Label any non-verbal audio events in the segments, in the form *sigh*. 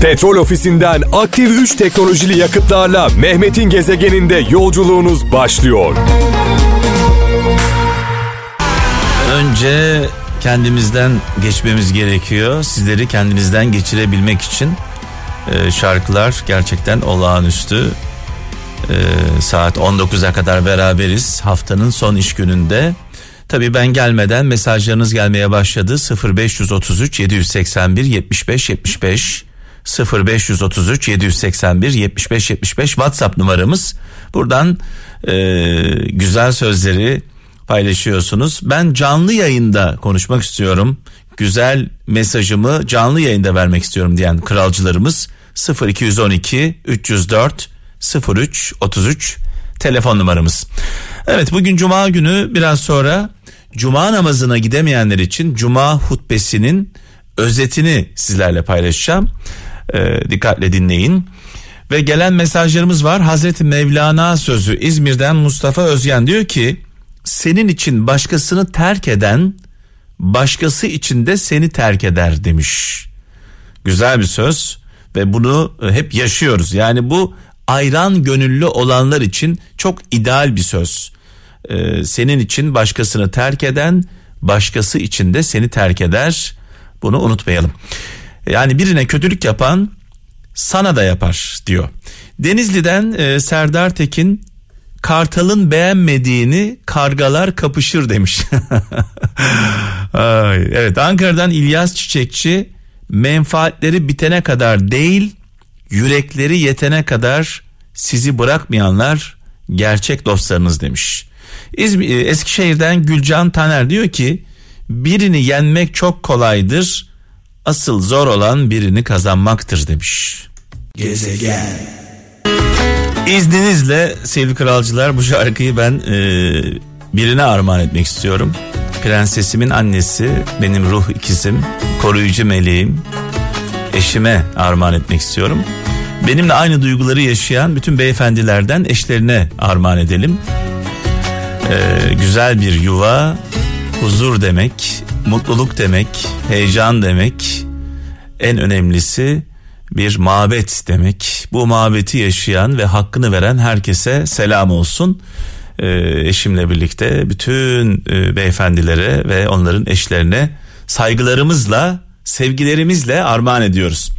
Petrol ofisinden aktif 3 teknolojili yakıtlarla Mehmet'in gezegeninde yolculuğunuz başlıyor. Önce kendimizden geçmemiz gerekiyor. Sizleri kendinizden geçirebilmek için e, şarkılar gerçekten olağanüstü. E, saat 19'a kadar beraberiz haftanın son iş gününde. Tabii ben gelmeden mesajlarınız gelmeye başladı. 0533 781 75 75 0533 781 75 75 WhatsApp numaramız. Buradan e, güzel sözleri paylaşıyorsunuz. Ben canlı yayında konuşmak istiyorum. Güzel mesajımı canlı yayında vermek istiyorum diyen kralcılarımız 0212 304 03 33 telefon numaramız. Evet bugün cuma günü biraz sonra cuma namazına gidemeyenler için cuma hutbesinin özetini sizlerle paylaşacağım. Ee, dikkatle dinleyin. Ve gelen mesajlarımız var. Hazreti Mevlana sözü İzmir'den Mustafa Özgen diyor ki senin için başkasını terk eden başkası için de seni terk eder demiş. Güzel bir söz ve bunu hep yaşıyoruz. Yani bu ayran gönüllü olanlar için çok ideal bir söz. Ee, senin için başkasını terk eden başkası için de seni terk eder. Bunu unutmayalım. Yani birine kötülük yapan sana da yapar diyor. Denizli'den e, Serdar Tekin Kartal'ın beğenmediğini kargalar kapışır demiş. *laughs* Ay, evet Ankara'dan İlyas Çiçekçi menfaatleri bitene kadar değil yürekleri yetene kadar sizi bırakmayanlar gerçek dostlarınız demiş. İzmir, e, Eskişehir'den Gülcan Taner diyor ki birini yenmek çok kolaydır asıl zor olan birini kazanmaktır demiş. Gezegen. İzninizle sevgili kralcılar bu şarkıyı ben e, birine armağan etmek istiyorum. Prensesimin annesi, benim ruh ikizim, koruyucu meleğim, eşime armağan etmek istiyorum. Benimle aynı duyguları yaşayan bütün beyefendilerden eşlerine armağan edelim. Ee, güzel bir yuva, huzur demek, mutluluk demek, heyecan demek. En önemlisi bir mabet demek. Bu mabeti yaşayan ve hakkını veren herkese selam olsun. Ee, eşimle birlikte bütün e, beyefendilere ve onların eşlerine saygılarımızla, sevgilerimizle armağan ediyoruz.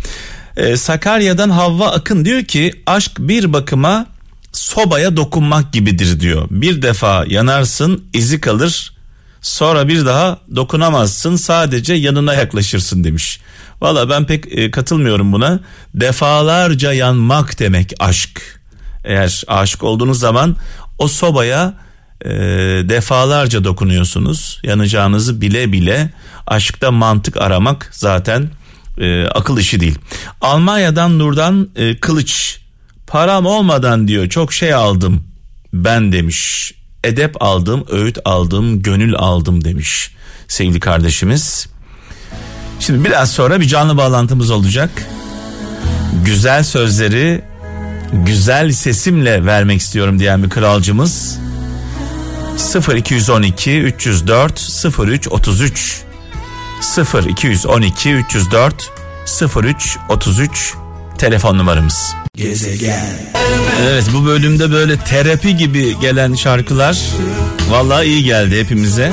Ee, Sakarya'dan Havva Akın diyor ki aşk bir bakıma sobaya dokunmak gibidir diyor. Bir defa yanarsın izi kalır sonra bir daha dokunamazsın sadece yanına yaklaşırsın demiş. Valla ben pek e, katılmıyorum buna. Defalarca yanmak demek aşk. Eğer aşık olduğunuz zaman o sobaya e, defalarca dokunuyorsunuz. Yanacağınızı bile bile aşkta mantık aramak zaten e, akıl işi değil. Almanya'dan Nur'dan e, Kılıç param olmadan diyor çok şey aldım ben demiş. Edep aldım, öğüt aldım, gönül aldım demiş sevgili kardeşimiz. Şimdi biraz sonra bir canlı bağlantımız olacak. Güzel sözleri güzel sesimle vermek istiyorum diyen bir kralcımız 0212 304 03 33 0212 304 03 33 telefon numaramız. Gezegen. Evet bu bölümde böyle terapi gibi gelen şarkılar vallahi iyi geldi hepimize.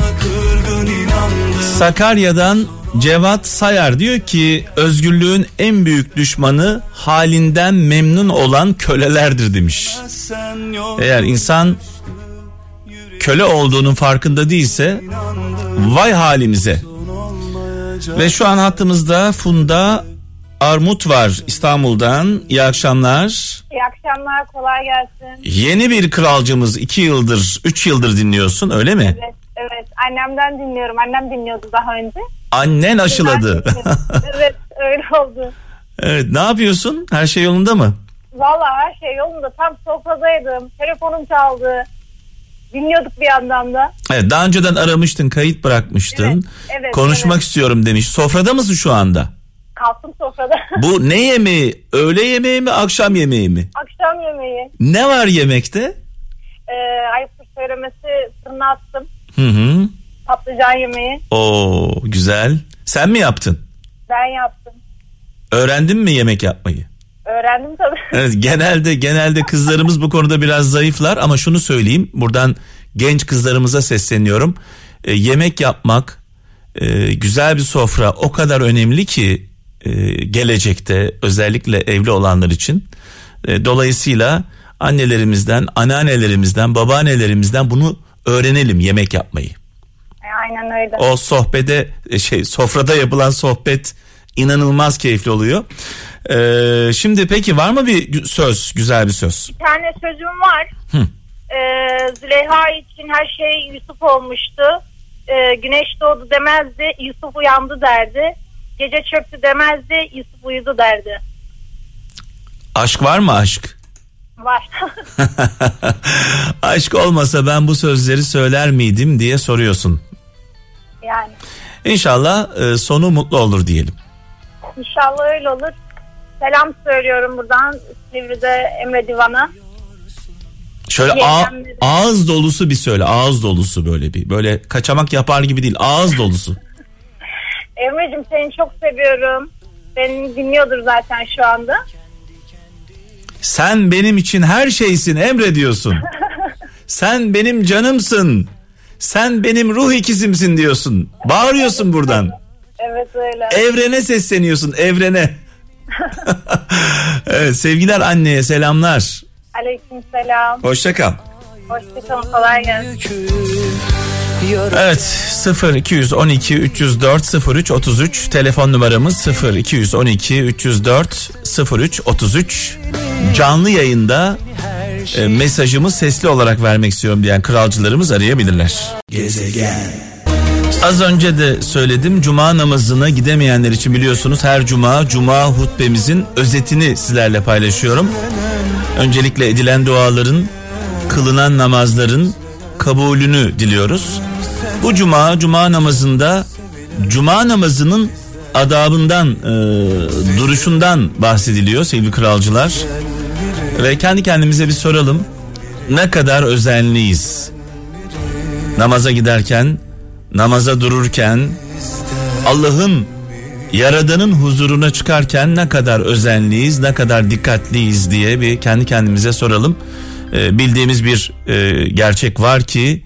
Sakarya'dan Cevat Sayar diyor ki özgürlüğün en büyük düşmanı halinden memnun olan kölelerdir demiş. Eğer insan köle olduğunun farkında değilse vay halimize. Ve şu an hattımızda Funda Armut var İstanbul'dan. İyi akşamlar. İyi akşamlar kolay gelsin. Yeni bir kralcımız iki yıldır, üç yıldır dinliyorsun öyle mi? Evet, evet. Annemden dinliyorum. Annem dinliyordu daha önce. Annen aşıladı. *laughs* evet öyle oldu. Evet ne yapıyorsun? Her şey yolunda mı? Valla her şey yolunda. Tam sofradaydım. Telefonum çaldı. Dinliyorduk bir yandan da. Evet daha önceden aramıştın, kayıt bırakmıştın. Evet, evet, Konuşmak evet. istiyorum demiş. Sofrada mısın şu anda? Kalktım sofrada. *laughs* Bu ne yemeği? Öğle yemeği mi, akşam yemeği mi? Akşam yemeği. Ne var yemekte? Ee, ayıptır söylemesi fırına attım. Hı hı. Patlıcan yemeği. Oo güzel. Sen mi yaptın? Ben yaptım. Öğrendin mi yemek yapmayı? Öğrendim tabii. *laughs* Evet, genelde genelde kızlarımız bu konuda biraz zayıflar ama şunu söyleyeyim. Buradan genç kızlarımıza sesleniyorum. E, yemek yapmak, e, güzel bir sofra o kadar önemli ki e, gelecekte özellikle evli olanlar için. E, dolayısıyla annelerimizden, anneannelerimizden, babaannelerimizden bunu öğrenelim yemek yapmayı. E, Aynen öyle. O sohbede şey sofrada yapılan sohbet inanılmaz keyifli oluyor. Ee, şimdi peki var mı bir söz, güzel bir söz? Bir tane sözüm var. Ee, Züleyha için her şey Yusuf olmuştu. Ee, güneş doğdu demezdi, Yusuf uyandı derdi. Gece çöktü demezdi, Yusuf uyudu derdi. Aşk var mı aşk? Var. *laughs* *laughs* aşk olmasa ben bu sözleri söyler miydim diye soruyorsun. yani İnşallah e, sonu mutlu olur diyelim. inşallah öyle olur. Selam söylüyorum buradan Silivri'de Emre Divan'a. Şöyle a- ağız dolusu bir söyle. Ağız dolusu böyle bir. Böyle kaçamak yapar gibi değil. Ağız dolusu. Emre'cim seni çok seviyorum. Beni dinliyordur zaten şu anda. Sen benim için her şeysin Emre diyorsun. *laughs* Sen benim canımsın. Sen benim ruh ikizimsin diyorsun. Bağırıyorsun buradan. Evet öyle. Evrene sesleniyorsun evrene. *laughs* evet sevgiler anneye selamlar. Aleyküm selam. Hoşça kal. Hoşçakalın kolay gelsin. Evet 0 212 304 03 33 telefon numaramız 0 212 304 03 33 canlı yayında e, mesajımı sesli olarak vermek istiyorum diyen kralcılarımız arayabilirler. Az önce de söyledim cuma namazına gidemeyenler için biliyorsunuz her cuma cuma hutbemizin özetini sizlerle paylaşıyorum. Öncelikle edilen duaların, kılınan namazların kabulünü diliyoruz. Bu cuma cuma namazında cuma namazının adabından, e, duruşundan bahsediliyor sevgili kralcılar. Ve kendi kendimize bir soralım. Ne kadar özenliyiz? Namaza giderken, namaza dururken, Allah'ın Yaradan'ın huzuruna çıkarken ne kadar özenliyiz, ne kadar dikkatliyiz diye bir kendi kendimize soralım. Ee, bildiğimiz bir e, gerçek var ki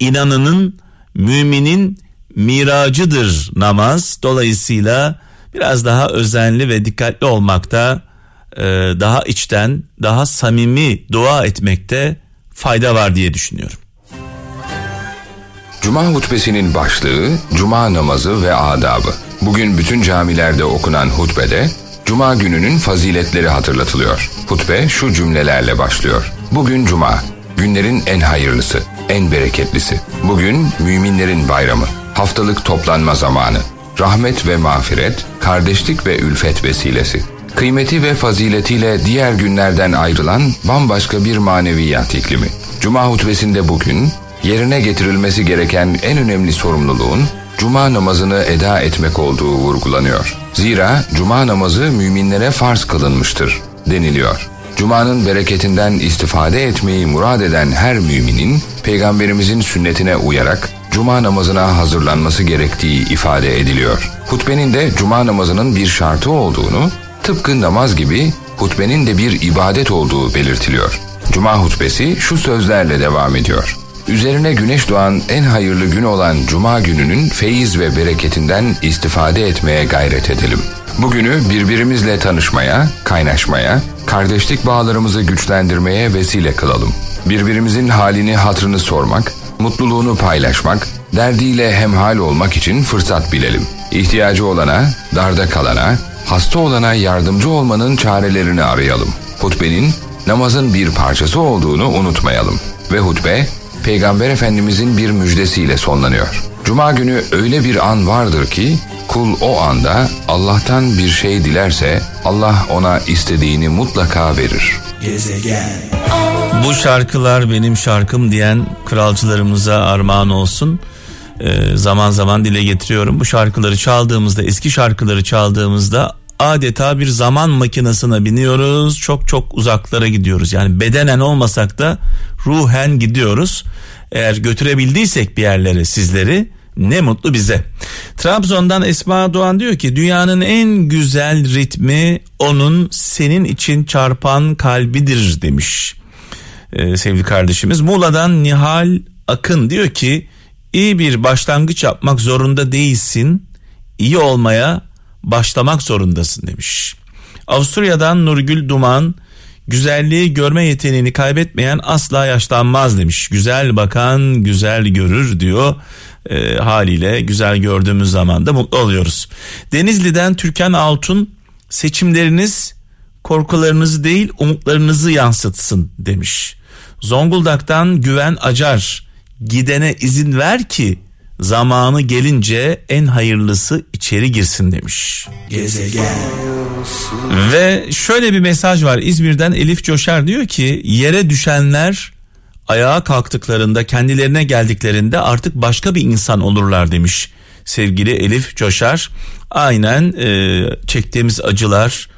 inanının müminin miracıdır namaz. Dolayısıyla biraz daha özenli ve dikkatli olmakta, e, daha içten, daha samimi dua etmekte fayda var diye düşünüyorum. Cuma hutbesinin başlığı Cuma namazı ve adabı. Bugün bütün camilerde okunan hutbede Cuma gününün faziletleri hatırlatılıyor. Hutbe şu cümlelerle başlıyor. Bugün Cuma, günlerin en hayırlısı, en bereketlisi. Bugün müminlerin bayramı, haftalık toplanma zamanı. Rahmet ve mağfiret, kardeşlik ve ülfet vesilesi. Kıymeti ve faziletiyle diğer günlerden ayrılan bambaşka bir maneviyat iklimi. Cuma hutbesinde bugün yerine getirilmesi gereken en önemli sorumluluğun cuma namazını eda etmek olduğu vurgulanıyor. Zira cuma namazı müminlere farz kılınmıştır deniliyor. Cuma'nın bereketinden istifade etmeyi murad eden her müminin peygamberimizin sünnetine uyarak cuma namazına hazırlanması gerektiği ifade ediliyor. Hutbenin de cuma namazının bir şartı olduğunu, tıpkı namaz gibi hutbenin de bir ibadet olduğu belirtiliyor. Cuma hutbesi şu sözlerle devam ediyor. Üzerine güneş doğan en hayırlı gün olan Cuma gününün feyiz ve bereketinden istifade etmeye gayret edelim. Bugünü birbirimizle tanışmaya, kaynaşmaya, kardeşlik bağlarımızı güçlendirmeye vesile kılalım. Birbirimizin halini hatrını sormak, mutluluğunu paylaşmak, derdiyle hemhal olmak için fırsat bilelim. İhtiyacı olana, darda kalana, hasta olana yardımcı olmanın çarelerini arayalım. Hutbenin namazın bir parçası olduğunu unutmayalım. Ve hutbe Peygamber Efendimizin bir müjdesiyle sonlanıyor. Cuma günü öyle bir an vardır ki kul o anda Allah'tan bir şey dilerse Allah ona istediğini mutlaka verir. Bu şarkılar benim şarkım diyen kralcılarımıza armağan olsun. Ee, zaman zaman dile getiriyorum. Bu şarkıları çaldığımızda, eski şarkıları çaldığımızda adeta bir zaman makinesine biniyoruz. Çok çok uzaklara gidiyoruz. Yani bedenen olmasak da ruhen gidiyoruz. Eğer götürebildiysek bir yerlere sizleri Ne mutlu bize. Trabzon'dan Esma Doğan diyor ki dünyanın en güzel ritmi onun senin için çarpan kalbidir demiş. Ee, sevgili kardeşimiz. Muğla'dan Nihal Akın diyor ki iyi bir başlangıç yapmak zorunda değilsin. İyi olmaya başlamak zorundasın demiş. Avusturya'dan Nurgül Duman güzelliği görme yeteneğini kaybetmeyen asla yaşlanmaz demiş. Güzel bakan güzel görür diyor. E, haliyle güzel gördüğümüz zaman da mutlu oluyoruz. Denizli'den Türkan Altun seçimleriniz korkularınızı değil umutlarınızı yansıtsın demiş. Zonguldak'tan Güven Acar gidene izin ver ki zamanı gelince en hayırlısı içeri girsin demiş. Gezegen. Ve şöyle bir mesaj var İzmir'den Elif Coşar diyor ki yere düşenler ayağa kalktıklarında kendilerine geldiklerinde artık başka bir insan olurlar demiş sevgili Elif Coşar. Aynen e, çektiğimiz acılar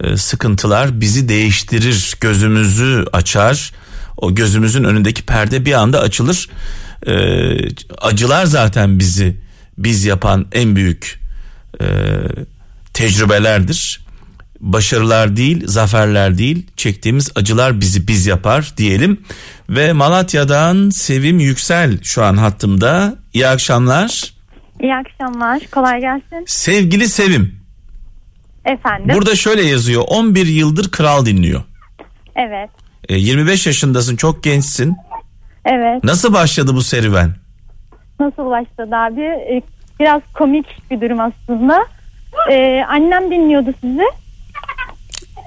e, sıkıntılar bizi değiştirir gözümüzü açar o gözümüzün önündeki perde bir anda açılır e, acılar zaten bizi biz yapan en büyük e, tecrübelerdir başarılar değil, zaferler değil, çektiğimiz acılar bizi biz yapar diyelim. Ve Malatya'dan Sevim Yüksel şu an hattımda. İyi akşamlar. İyi akşamlar. Kolay gelsin. Sevgili Sevim. Efendim. Burada şöyle yazıyor. 11 yıldır kral dinliyor. Evet. E, 25 yaşındasın, çok gençsin. Evet. Nasıl başladı bu serüven? Nasıl başladı abi? Ee, Biraz komik bir durum aslında. Ee, annem dinliyordu sizi.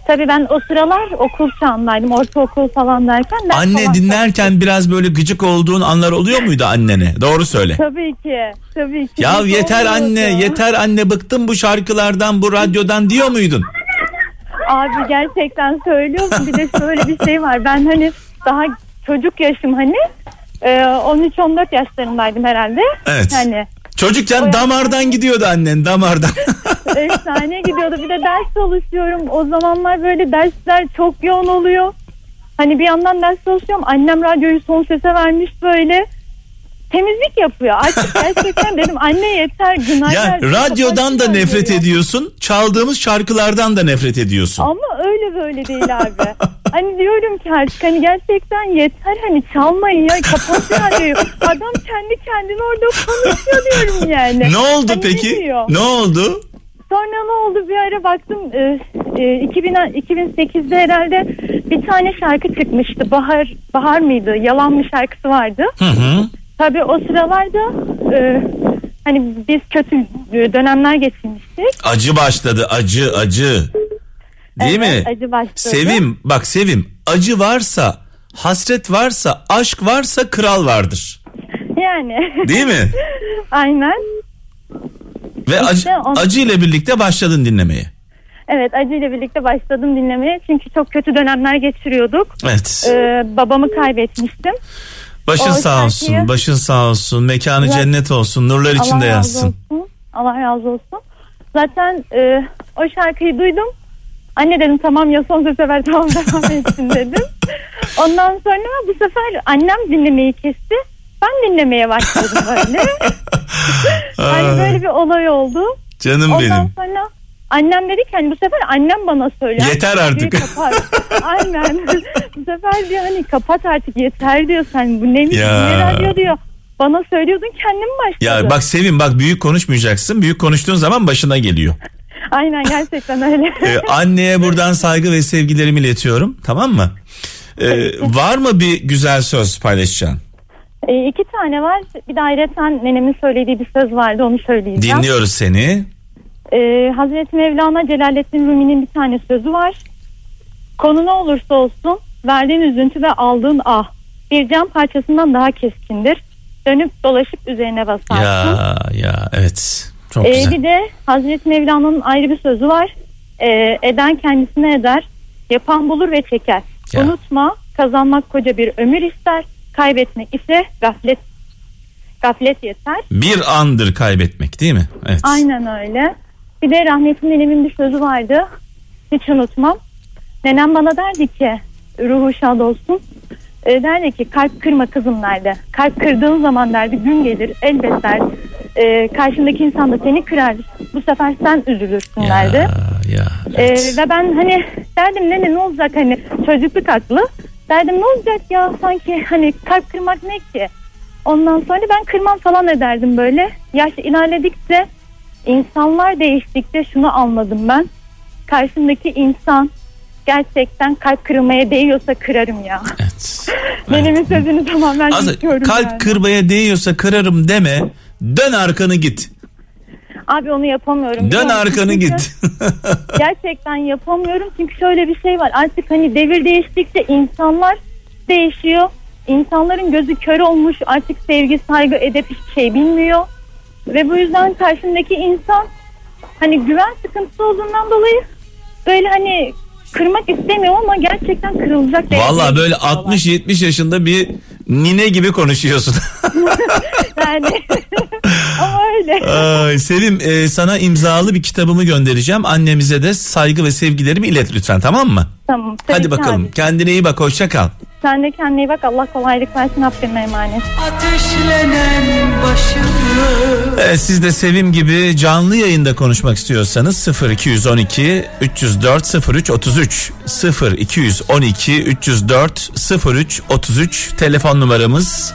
Tabii ben o sıralar okul çağındaydım. Ortaokul falan derken. ders Anne falan- dinlerken biraz böyle gıcık olduğun anlar oluyor muydu annene? Doğru söyle. Tabii ki. Tabii ki. Ya Hiç yeter olmuyordu. anne, yeter anne bıktım bu şarkılardan, bu radyodan diyor muydun? Abi gerçekten söylüyorum. Bir de şöyle bir şey var. Ben hani daha çocuk yaşım hani. e, 13-14 yaşlarındaydım herhalde. Evet. Hani Çocukken damardan gidiyordu annen, damardan. *laughs* efsane gidiyordu. Bir de ders çalışıyorum. O zamanlar böyle dersler çok yoğun oluyor. Hani bir yandan ders çalışıyorum. Annem radyoyu son sese vermiş böyle. Temizlik yapıyor. Artık *laughs* gerçekten dedim anne yeter günah ya radyodan da nefret ediyorsun, çaldığımız şarkılardan da nefret ediyorsun. Ama öyle böyle değil abi. *laughs* hani diyorum ki artık hani gerçekten yeter hani çalmayın ya kapat radyoyu. Adam kendi kendine orada konuşuyor diyorum yani. Ne oldu Hani peki? diyor? Ne oldu? Sonra ne oldu bir ara baktım e, e, 2000, 2008'de herhalde bir tane şarkı çıkmıştı. Bahar Bahar mıydı? Yalan mı şarkısı vardı. Hı hı. Tabii o sıralarda e, hani biz kötü dönemler geçirmiştik. Acı başladı, acı, acı. Değil Evet, mi? acı başladı. Sevim, bak Sevim, acı varsa, hasret varsa, aşk varsa kral vardır. Yani. Değil mi? *laughs* Aynen. Ve acı, İşte on- acı ile birlikte başladın dinlemeye. Evet acıyla birlikte başladım dinlemeye. Çünkü çok kötü dönemler geçiriyorduk. Evet. Ee, babamı kaybetmiştim. Başın o sağ olsun, şarkıyı- başın sağ olsun, mekanı Evet. cennet olsun, nurlar içinde Allah razı yatsın. olsun. Allah razı olsun. Zaten e, o şarkıyı duydum. Anne dedim tamam ya son sefer tamam *laughs* devam etsin dedim. Ondan sonra bu sefer annem dinlemeyi kesti. Ben dinlemeye başladım böyle. hani *laughs* böyle bir olay oldu. Canım Ondan benim. sonra annem dedi ki hani bu sefer annem bana söylüyor. Yeter artık. Kapat. Aynen. *laughs* bu sefer diyor hani kapat artık yeter diyor sen bu ne, ne radyo diyor. Bana söylüyordun kendim başladı. Ya bak Sevim bak büyük konuşmayacaksın. Büyük konuştuğun zaman başına geliyor. Aynen gerçekten öyle. *laughs* Ee, anneye buradan saygı ve sevgilerimi iletiyorum. Tamam mı? Ee, var mı bir güzel söz paylaşacaksın? e, iki tane var. Bir de ayrıca nenemin söylediği bir söz vardı onu söyleyeceğim. Dinliyoruz seni. E, Hazreti Mevlana Celaleddin Rumi'nin bir tane sözü var. Konu ne olursa olsun verdiğin üzüntü ve aldığın ah bir cam parçasından daha keskindir. Dönüp dolaşıp üzerine basarsın. Ya ya evet. Çok Ee, güzel. bir de Hazreti Mevlana'nın ayrı bir sözü var. Ee, eden kendisine eder, yapan bulur ve çeker. Ya. Unutma kazanmak koca bir ömür ister, kaybetmek ise gaflet gaflet yeter. Bir andır kaybetmek değil mi? Evet. Aynen öyle. Bir de rahmetli nenemin bir sözü vardı. Hiç unutmam. Nenem bana derdi ki ruhu şad olsun. E, derdi ki kalp kırma kızım derdi. Kalp kırdığın zaman derdi gün gelir elbet der. E, karşındaki insan da seni kırar. Bu sefer sen üzülürsün derdi. ya. Ee, evet. ve ben hani derdim nene ne olacak hani çocukluk aklı. Derdim ne olacak ya sanki hani kalp kırmak ne ki? Ondan sonra ben kırmam falan ederdim böyle. Yaş ilerledikçe insanlar değiştikçe şunu anladım ben. Karşımdaki insan gerçekten kalp kırmaya değiyorsa kırarım ya. evet. *laughs* Nenemin sözünü tamamen Az- kalp yani. kırmaya değiyorsa kırarım deme. Dön arkanı git. Abi onu yapamıyorum. Dön arkanı Çünkü- git. *laughs* gerçekten yapamıyorum çünkü şöyle bir şey var artık hani devir değiştikçe insanlar değişiyor İnsanların gözü kör olmuş artık sevgi saygı edep hiçbir şey bilmiyor ve bu yüzden karşımdaki insan hani güven sıkıntısı olduğundan dolayı böyle hani kırmak istemiyorum ama gerçekten kırılacak Valla böyle getiriyorlar. 60-70 yaşında bir nine gibi konuşuyorsun. *laughs* yani *laughs* ama öyle Ay, Sevim e, sana imzalı bir kitabımı göndereceğim. Annemize de saygı ve sevgilerimi ilet lütfen tamam mı? tamam Hadi bakalım. abi. Kendine iyi bak hoşça kal. sen de kendine iyi bak Allah kolaylık versin Rabbime emanet Ateşlenen başımı Evet, siz de Sevim gibi canlı yayında konuşmak istiyorsanız 0212 304 03 33 0212 304 03 33 telefon numaramız.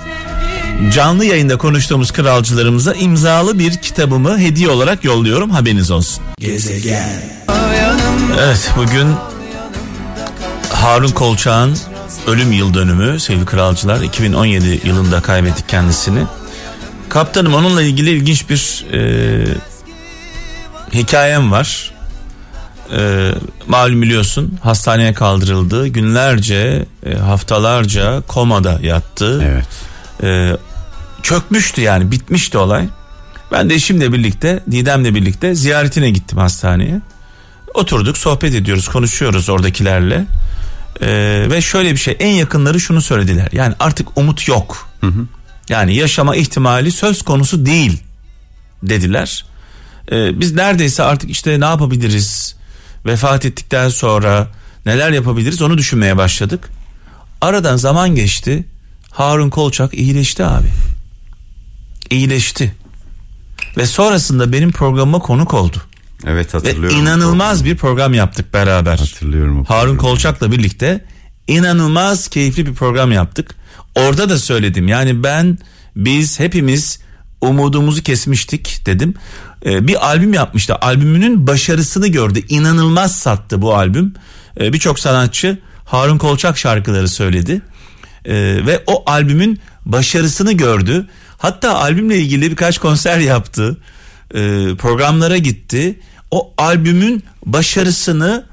Canlı yayında konuştuğumuz kralcılarımıza imzalı bir kitabımı hediye olarak yolluyorum haberiniz olsun. Evet bugün Harun Kolçak'ın ölüm yıl dönümü sevgili kralcılar 2017 yılında kaybettik kendisini. Kaptanım onunla ilgili ilginç bir e, hikayem var. E, malum biliyorsun hastaneye kaldırıldı. Günlerce, e, haftalarca komada yattı. Evet. E, çökmüştü yani bitmişti olay. Ben de eşimle birlikte, Didem'le birlikte ziyaretine gittim hastaneye. Oturduk, sohbet ediyoruz, konuşuyoruz oradakilerle. E, ve şöyle bir şey, en yakınları şunu söylediler. Yani artık umut yok. Yani yaşama ihtimali söz konusu değil dediler. Ee, biz neredeyse artık işte ne yapabiliriz? Vefat ettikten sonra neler yapabiliriz onu düşünmeye başladık. Aradan zaman geçti. Harun Kolçak iyileşti abi. İyileşti. Ve sonrasında benim programıma konuk oldu. Evet Ve hatırlıyorum. inanılmaz bir program yaptık beraber. Hatırlıyorum Harun. Kolçak'la birlikte inanılmaz keyifli bir program yaptık. Orada da söyledim yani ben biz hepimiz umudumuzu kesmiştik dedim. Ee, bir albüm yapmıştı. Albümünün başarısını gördü. İnanılmaz sattı bu albüm. Ee, Birçok sanatçı Harun Kolçak şarkıları söyledi. Ee, ve o albümün başarısını gördü. Hatta albümle ilgili birkaç konser yaptı. Ee, programlara gitti. O albümün başarısını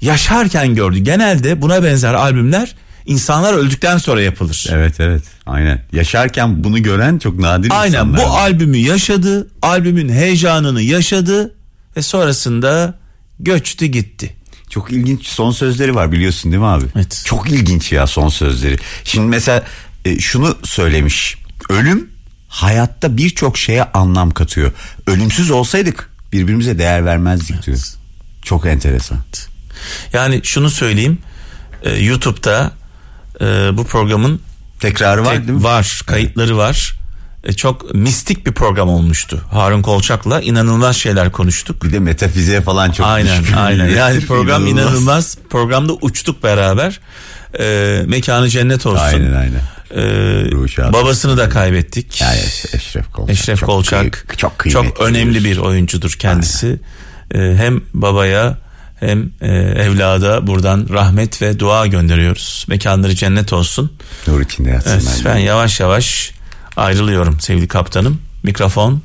yaşarken gördü. Genelde buna benzer albümler insanlar öldükten sonra yapılır. Evet evet aynen. Yaşarken bunu gören çok nadir Aynen bu insanlar. albümü yaşadı, albümün heyecanını yaşadı ve sonrasında göçtü gitti. Çok ilginç son sözleri var biliyorsun değil mi abi? Evet. Çok ilginç ya son sözleri. Şimdi mesela e, şunu söylemiş. Ölüm hayatta birçok şeye anlam katıyor. Ölümsüz olsaydık birbirimize değer vermezdik diyor. Çok enteresan. Yani şunu söyleyeyim, e, YouTube'da e, bu programın Tekrarı var tek- değil mi? var, kayıtları var. E, çok mistik bir program olmuştu. Harun Kolçak'la inanılmaz şeyler konuştuk. Bir de metafiziğe falan çok Aynen düşkün. aynen yani program İnanılmaz. inanılmaz. Programda uçtuk beraber. E, mekanı cennet olsun. Aynen aynen. E, şad babasını da kaybettik. Yani Eşref Kolçak. Eşref çok Kolçak kıy- çok kıymetli. önemli bir oyuncudur kendisi. Ee, hem babaya hem e, evlada buradan rahmet ve dua gönderiyoruz. Mekanları cennet olsun. Nur içinde yatsın. Evet, ben yavaş yavaş ayrılıyorum sevgili kaptanım. Mikrofon.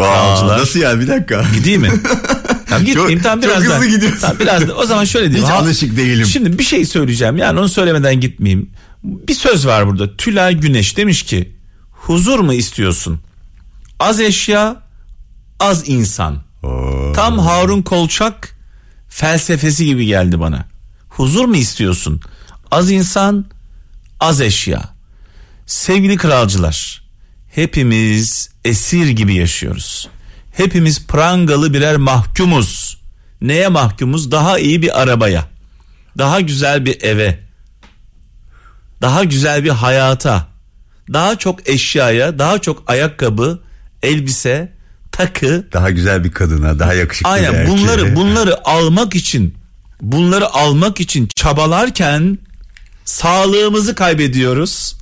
Aa, nasıl ya bir dakika. Gideyim mi? *laughs* Tamam gitmeyeyim Çok- tamam çok biraz hızlı daha. gidiyorsun. Tamam, biraz da, o zaman şöyle diyeyim. Hiç Ha- alışık değilim. Şimdi bir şey söyleyeceğim yani onu söylemeden gitmeyeyim. Bir söz var burada. Tülay Güneş demiş ki huzur mu istiyorsun? Az eşya, az insan. Oo. Tam Harun Kolçak felsefesi gibi geldi bana. Huzur mu istiyorsun? Az insan, az eşya. Sevgili kralcılar, hepimiz esir gibi yaşıyoruz. Hepimiz prangalı birer mahkumuz. Neye mahkumuz? Daha iyi bir arabaya. Daha güzel bir eve. daha güzel bir hayata, daha çok eşyaya, daha çok ayakkabı, elbise, takı, Daha güzel bir kadına, daha yakışıklı bir aynen erkeğe. bunları bunları almak için, bunları almak için çabalarken sağlığımızı kaybediyoruz.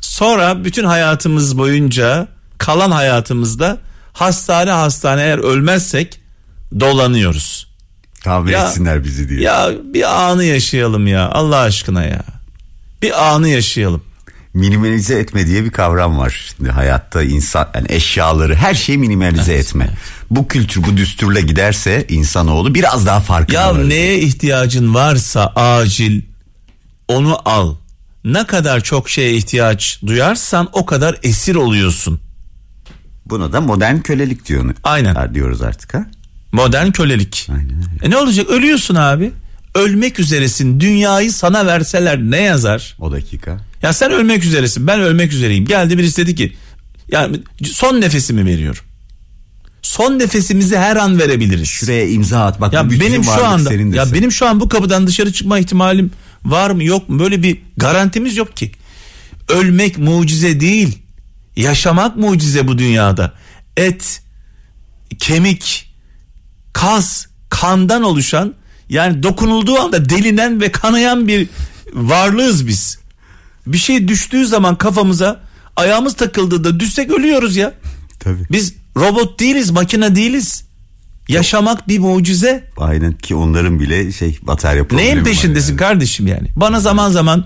Sonra bütün hayatımız boyunca kalan hayatımızda hastane hastane eğer ölmezsek dolanıyoruz. Tahmin Ya- etsinler bizi diye. Ya bir anı yaşayalım ya Allah aşkına ya. Bir anı yaşayalım. Minimalize etme diye bir kavram var. Şimdi hayatta insan yani eşyaları her şeyi minimalize etme. Bu kültür bu düsturla giderse insanoğlu biraz daha farkına Ya varır. neye ihtiyacın varsa acil onu al. Ne kadar çok şeye ihtiyaç duyarsan o kadar esir oluyorsun. Buna da modern kölelik diyor. Aynen. Diyoruz artık ha. Modern kölelik. Aynen öyle. E ne olacak ölüyorsun abi. Ölmek üzeresin. Dünyayı sana verseler ne yazar? O dakika. Ya sen ölmek üzeresin. Ben ölmek üzereyim. Geldi birisi dedi ki yani son nefesimi veriyorum. Son nefesimizi her an verebiliriz. Şuraya imza at. Bak Ya benim şu anda ya benim şu an bu kapıdan dışarı çıkma ihtimalim var mı yok mu? Böyle bir garantimiz yok ki. Ölmek mucize değil. Yaşamak mucize bu dünyada. Et, kemik, kas, kandan oluşan yani dokunulduğu anda delinen ve kanayan bir varlığız biz. Bir şey düştüğü zaman kafamıza ayağımız takıldığında düşsek ölüyoruz ya. Tabii. Biz robot değiliz, makine değiliz. Yaşamak bir mucize. Aynen ki onların bile şey batarya problemi Neyin var peşindesin yani. kardeşim yani? Bana zaman zaman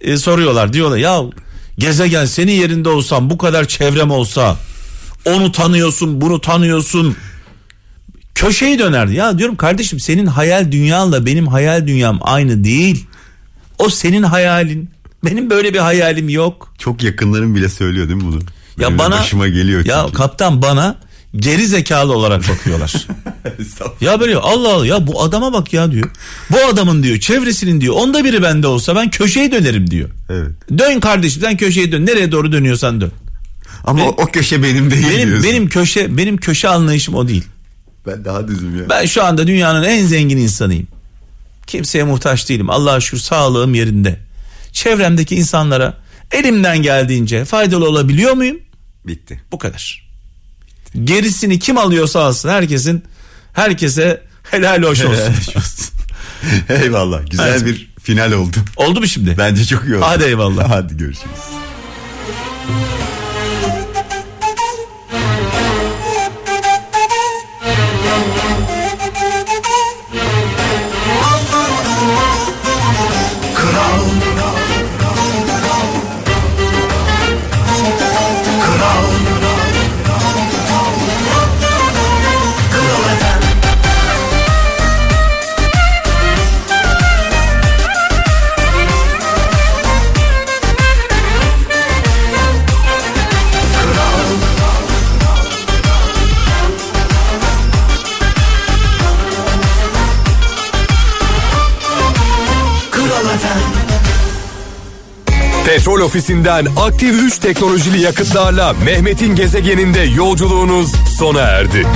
e, soruyorlar diyorlar ya gezegen senin yerinde olsam bu kadar çevrem olsa onu tanıyorsun bunu tanıyorsun köşeyi dönerdi. Ya diyorum kardeşim senin hayal dünyanla benim hayal dünyam aynı değil. O senin hayalin. Benim böyle bir hayalim yok. Çok yakınların bile söylüyor değil mi bunu? Ya Benim de bana başıma geliyor Ya çünkü. kaptan bana geri zekalı olarak bakıyorlar. *laughs* ya böyle Allah Allah ya bu adama bak ya diyor. Bu adamın diyor çevresinin diyor onda biri bende olsa ben köşeye dönerim diyor. Evet. Dön kardeşim sen köşeye dön. Nereye doğru dönüyorsan dön. Ama Benim- o, o köşe benim değil Benim diyorsun. benim köşe benim köşe anlayışım o değil. Ben daha düzüm ya. Ben şu anda dünyanın en zengin insanıyım. Kimseye muhtaç değilim. Allah'a şükür sağlığım yerinde. Çevremdeki insanlara elimden geldiğince faydalı olabiliyor muyum? Bitti. Bu kadar. Gerisini kim alıyorsa alsın. Herkesin herkese helal hoş olsun. Eyvallah. Güzel Evet. bir final oldu. Oldu mu şimdi? Bence çok iyi oldu. Hadi eyvallah. Hadi görüşürüz. Petrol ofisinden aktif 3 teknolojili yakıtlarla Mehmet'in gezegeninde yolculuğunuz sona erdi.